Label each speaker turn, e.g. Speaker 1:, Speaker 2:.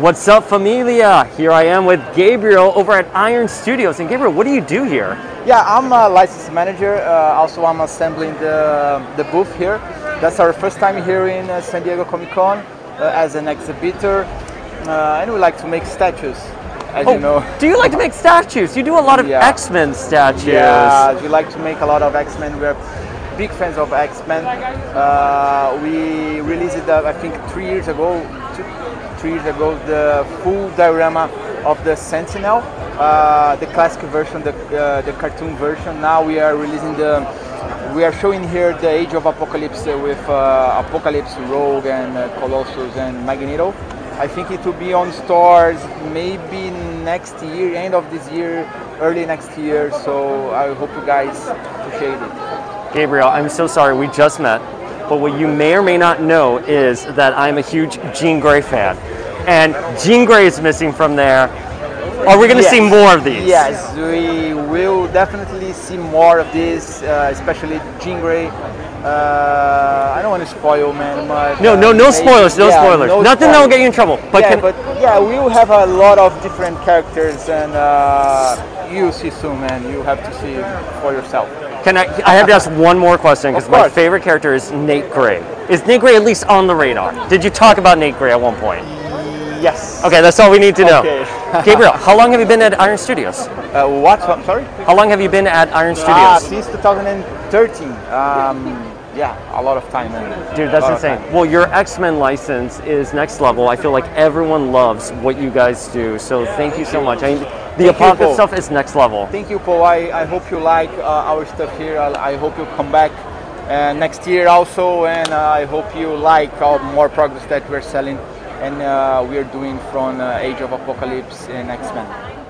Speaker 1: What's up, familia? Here I am with Gabriel over at Iron Studios. And Gabriel, what do you do here?
Speaker 2: Yeah, I'm a licensed manager. Uh, also, I'm assembling the, the booth here. That's our first time here in uh, San Diego Comic Con uh, as an exhibitor. Uh, and we like to make statues, as
Speaker 1: Oh,
Speaker 2: you know.
Speaker 1: Do you like to make statues? You do a lot of
Speaker 2: Yeah.
Speaker 1: X-Men statues.
Speaker 2: Yeah, we like to make a lot of X-Men. We're big fans of X-Men. Uh, we released it, uh, I think, three years ago, three years ago, the full diorama of the Sentinel, uh, the classic version, the, uh, the cartoon version. Now we are releasing the, we are showing here the Age of Apocalypse with uh, Apocalypse, Rogue, and uh, Colossus and Magneto. I think it will be on stores maybe next year, end of this year, early next year. So I hope you guys appreciate it.
Speaker 1: Gabriel, I'm so sorry, we just met. But what you may or may not know is that I'm a huge Jean Grey fan. And Jean Grey is missing from there. Are we going to see more of these?
Speaker 2: Yes, we will definitely see more of this, uh, especially Jean Grey. Uh, I don't want to spoil, man. But,
Speaker 1: No,
Speaker 2: uh,
Speaker 1: no, no
Speaker 2: maybe-
Speaker 1: spoilers, no
Speaker 2: yeah,
Speaker 1: spoilers.
Speaker 2: no
Speaker 1: Nothing that will get you in trouble. But
Speaker 2: yeah, but yeah, we will have a lot of different characters, and uh, you'll see soon, man. You have to see for yourself.
Speaker 1: Can I? I have to ask one more question because my favorite character is Nate Gray. Is Nate Gray at least on the radar? Did you talk about Nate Gray at one point?
Speaker 2: Yes.
Speaker 1: Okay, that's all we need to know.
Speaker 2: Okay.
Speaker 1: Gabriel, how long have you been at Iron Studios?
Speaker 2: Uh, what? I'm sorry.
Speaker 1: How long have you been at Iron
Speaker 2: Ah,
Speaker 1: Studios?
Speaker 2: since 2013. Um, yeah, a lot of time, man.
Speaker 1: Dude, that's
Speaker 2: A lot of
Speaker 1: insane. Well, your X-Men license is next level. I feel like everyone loves what you guys do. So thank you so much. I mean, the Apocalypse stuff is next level.
Speaker 2: Thank you, Paul. I, I hope you like uh, our stuff here. I, I hope you come back uh, next year also, and uh, I hope you like our more products that we're selling and uh, we're doing from uh, Age of Apocalypse and X-Men.